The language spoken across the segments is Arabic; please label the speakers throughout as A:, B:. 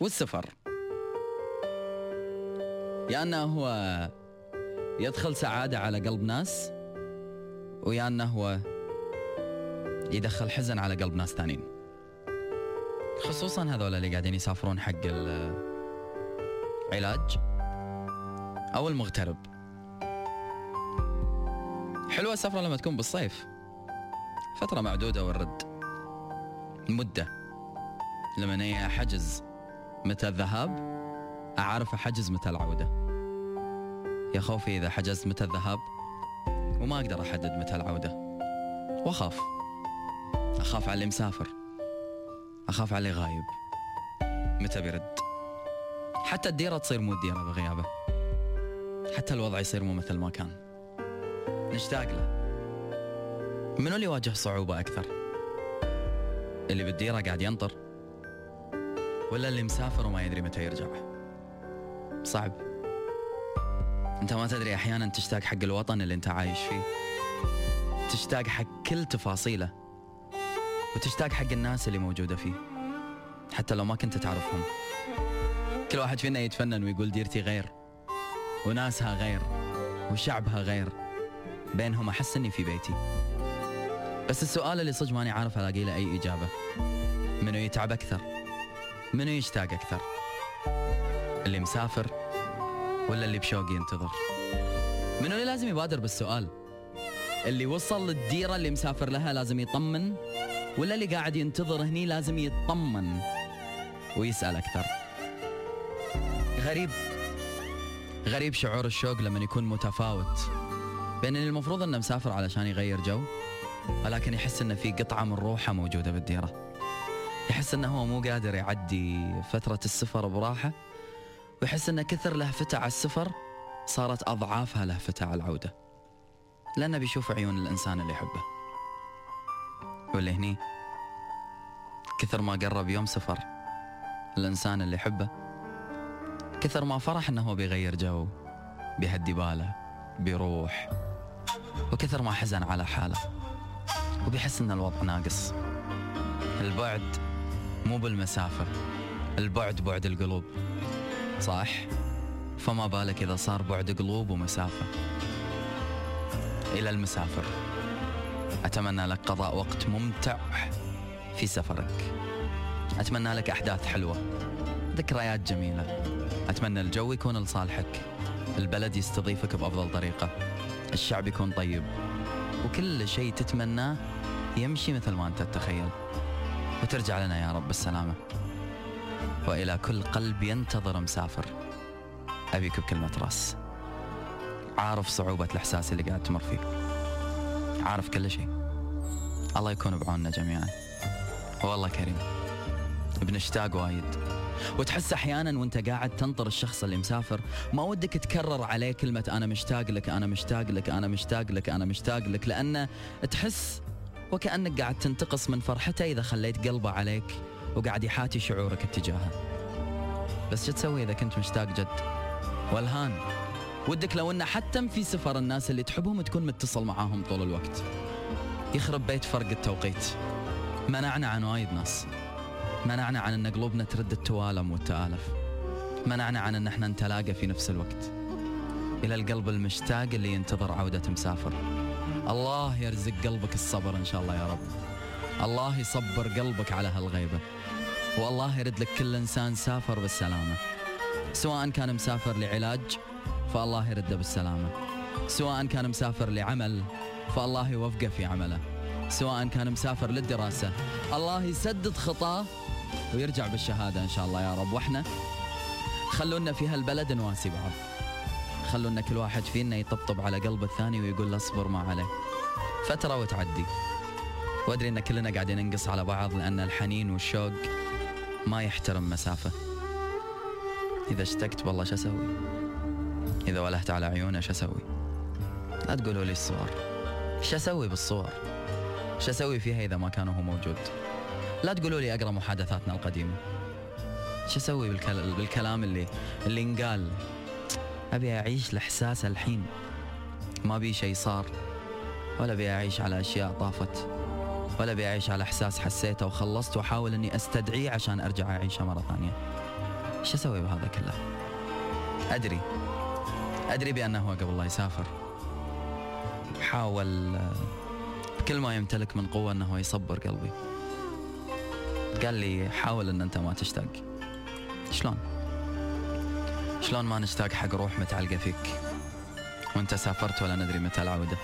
A: والسفر يا أنه هو يدخل سعادة على قلب ناس ويا أنه هو يدخل حزن على قلب ناس ثانيين. خصوصا هذول اللي قاعدين يسافرون حق العلاج أو المغترب. حلوة السفرة لما تكون بالصيف. فترة معدودة والرد. مدة. لما هي حجز. متى الذهاب؟ أعرف أحجز متى العودة. يا خوفي إذا حجزت متى الذهاب؟ وما أقدر أحدد متى العودة. وأخاف. أخاف على اللي مسافر. أخاف على اللي غايب. متى بيرد؟ حتى الديرة تصير مو الديرة بغيابة. حتى الوضع يصير مو مثل ما كان. نشتاق له. منو اللي يواجه صعوبة أكثر؟ اللي بالديرة قاعد ينطر؟ ولا اللي مسافر وما يدري متى يرجع. صعب. انت ما تدري أحيانا تشتاق حق الوطن اللي انت عايش فيه. تشتاق حق كل تفاصيله. وتشتاق حق الناس اللي موجودة فيه. حتى لو ما كنت تعرفهم. كل واحد فينا يتفنن ويقول ديرتي غير. وناسها غير. وشعبها غير. بينهم أحس إني في بيتي. بس السؤال اللي صدق ماني عارف ألاقي له أي إجابة. منو يتعب أكثر؟ منو يشتاق أكثر؟ اللي مسافر ولا اللي بشوق ينتظر؟ منو اللي لازم يبادر بالسؤال؟ اللي وصل للديرة اللي مسافر لها لازم يطمن؟ ولا اللي قاعد ينتظر هني لازم يطمن ويسأل أكثر؟ غريب. غريب شعور الشوق لما يكون متفاوت بين اللي المفروض إنه مسافر علشان يغير جو ولكن يحس إنه في قطعة من روحه موجودة بالديرة. يحس إنه هو مو قادر يعدي فترة السفر براحة ويحس انه كثر لهفته على السفر صارت أضعافها لهفته على العودة. لأنه بيشوف عيون الإنسان اللي يحبه. واللي هني كثر ما قرب يوم سفر الإنسان اللي يحبه كثر ما فرح إنه هو بيغير جو بيهدي باله بيروح وكثر ما حزن على حاله وبيحس إن الوضع ناقص. البعد مو بالمسافة البعد بعد القلوب. صح؟ فما بالك إذا صار بعد قلوب ومسافة. إلى المسافر. أتمنى لك قضاء وقت ممتع في سفرك. أتمنى لك أحداث حلوة. ذكريات جميلة. أتمنى الجو يكون لصالحك. البلد يستضيفك بأفضل طريقة. الشعب يكون طيب. وكل شيء تتمناه يمشي مثل ما أنت تتخيل. وترجع لنا يا رب بالسلامة وإلى كل قلب ينتظر مسافر. أبيك بكلمة راس عارف صعوبة الإحساس اللي قاعد تمر فيه. عارف كل شيء. الله يكون بعوننا جميعا. والله كريم. بنشتاق وايد. وتحس أحيانا وأنت قاعد تنطر الشخص اللي مسافر ما ودك تكرر عليه كلمة أنا مشتاق لك أنا مشتاق لك أنا مشتاق لك أنا مشتاق لك لأنه تحس وكأنك قاعد تنتقص من فرحته إذا خليت قلبه عليك وقاعد يحاتي شعورك اتجاهه. بس شو تسوي إذا كنت مشتاق جد؟ والهان ودك لو أن حتى في سفر الناس اللي تحبهم تكون متصل معاهم طول الوقت. يخرب بيت فرق التوقيت. منعنا عن وايد ناس. منعنا عن أن قلوبنا ترد التوالم والتآلف منعنا عن أن إحنا نتلاقى في نفس الوقت. إلى القلب المشتاق اللي ينتظر عودة مسافر. الله يرزق قلبك الصبر إن شاء الله يا رب. الله يصبر قلبك على هالغيبة. والله يرد لك كل إنسان سافر بالسلامة. سواء كان مسافر لعلاج فالله يرده بالسلامة. سواء كان مسافر لعمل فالله يوفقه في عمله. سواء كان مسافر للدراسة الله يسدد خطاه ويرجع بالشهادة إن شاء الله يا رب. وإحنا خلونا في هالبلد نواسي بعض. خلونا كل واحد فينا يطبطب على قلب الثاني ويقول له اصبر ما عليه. فترة وتعدي. وأدري إن كلنا قاعدين ننقص على بعض لأن الحنين والشوق ما يحترم مسافة. إذا اشتقت والله شو أسوي؟ إذا ولهت على عيونه شو أسوي؟ لا تقولوا لي الصور. شو أسوي بالصور؟ شو أسوي فيها إذا ما كان هو موجود؟ لا تقولوا لي أقرأ محادثاتنا القديمة. شو أسوي بالكلام اللي اللي انقال؟ أبي أعيش الإحساس الحين. ما بي شيء صار. ولا أبي أعيش على أشياء طافت. ولا أبي أعيش على إحساس حسيته وخلصت وأحاول أني أستدعيه عشان أرجع أعيشه مرة ثانية. إيش أسوي بهذا كله؟ أدري. أدري بأنه هو قبل لا يسافر. حاول آه، كل ما يمتلك من قوة إنه يصبر قلبي. قال لي حاول إن أنت ما تشتاق. شلون؟ شلون ما نشتاق حق روح متعلقة فيك؟ وانت سافرت ولا ندري متى العودة.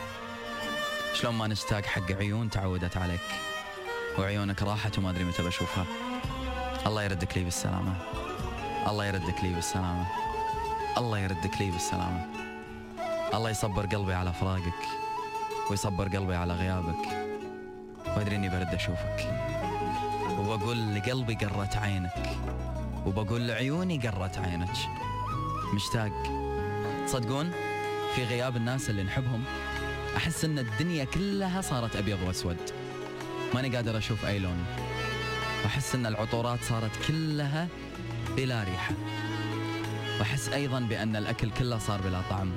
A: شلون ما نشتاق حق عيون تعودت عليك؟ وعيونك راحت وما أدري متى بشوفها. الله يردك لي بالسلامة. الله يردك لي بالسلامة. الله يردك لي بالسلامة. الله يصبر قلبي على فراقك. ويصبر قلبي على غيابك. وأدري إني برد أشوفك. وبقول لقلبي قرت عينك. وبقول لعيوني قرت عينك. مشتاق. تصدقون؟ في غياب الناس اللي نحبهم أحس إن الدنيا كلها صارت أبيض وأسود. ماني قادر أشوف أي لون. وأحس إن العطورات صارت كلها بلا ريحة. وأحس أيضا بأن الأكل كله صار بلا طعم.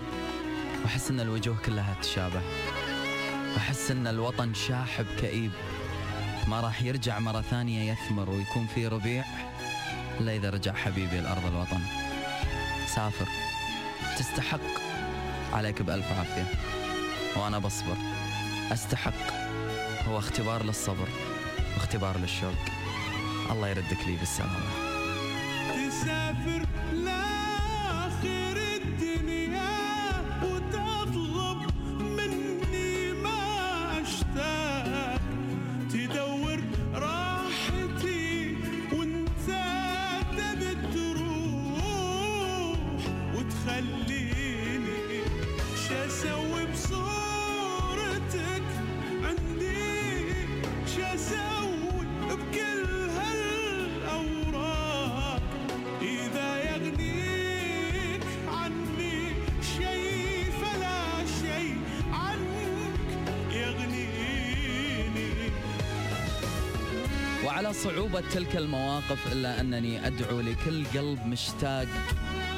A: وأحس إن الوجوه كلها تشابه. وأحس إن الوطن شاحب كئيب. ما راح يرجع مرة ثانية يثمر ويكون في ربيع إلا إذا رجع حبيبي لارض الوطن. سافر تستحق عليك بألف عافية. وأنا بصبر. أستحق هو اختبار للصبر واختبار للشوق. الله يردك لي بالسلامة.
B: تسافر
A: وعلى صعوبة تلك المواقف إلا أنني أدعو لكل قلب مشتاق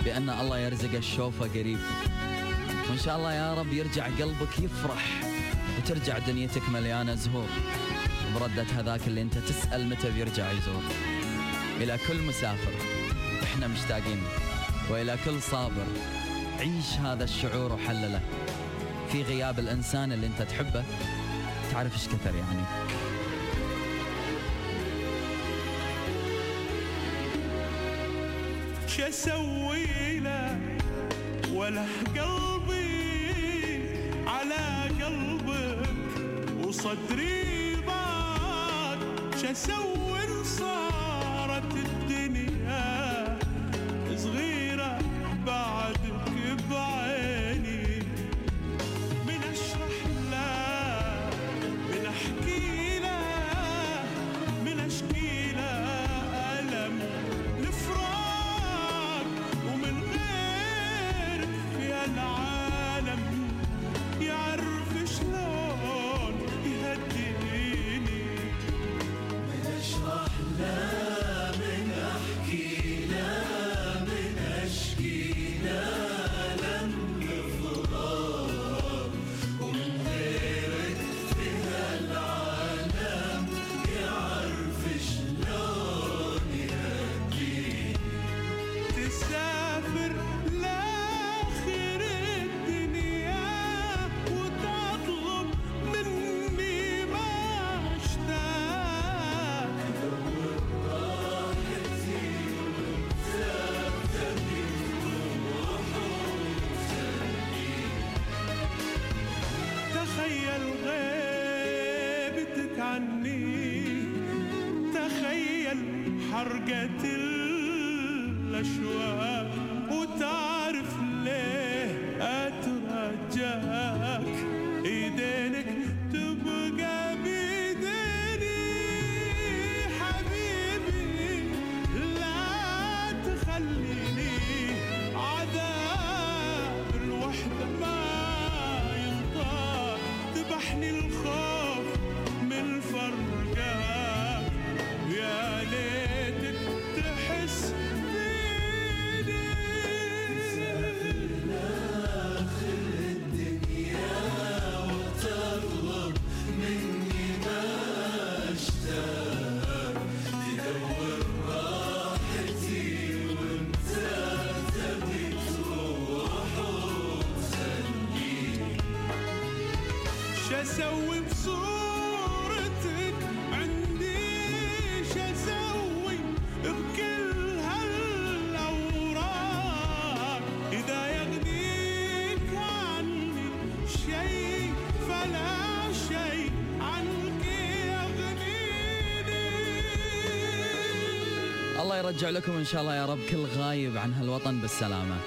A: بأن الله يرزق الشوفة قريب. وإن شاء الله يا رب يرجع قلبك يفرح وترجع دنيتك مليانة زهور. بردة هذاك اللي أنت تسأل متى بيرجع يزور. إلى كل مسافر إحنا مشتاقين وإلى كل صابر عيش هذا الشعور وحلله. في غياب الإنسان اللي أنت تحبه تعرف إيش كثر يعني.
B: شسوي له وله قلبي على قلبك وصدري ضاق شسوي إن صارت تخيل غيبتك عني تخيل حرقة الأشواق. سوي بصورتك عنديش أسوي؟ بكل هالاوراق إذا يغنيك عني شيء فلا شيء عنك يغنيني.
A: الله يرجع لكم إن شاء الله يا رب كل غايب عن هالوطن بالسلامة.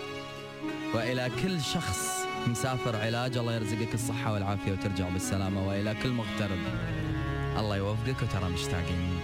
A: وإلى كل شخص مسافر علاج الله يرزقك الصحة والعافية وترجع بالسلامة وإلى كل مغترب. الله يوفقك وترى مشتاقين.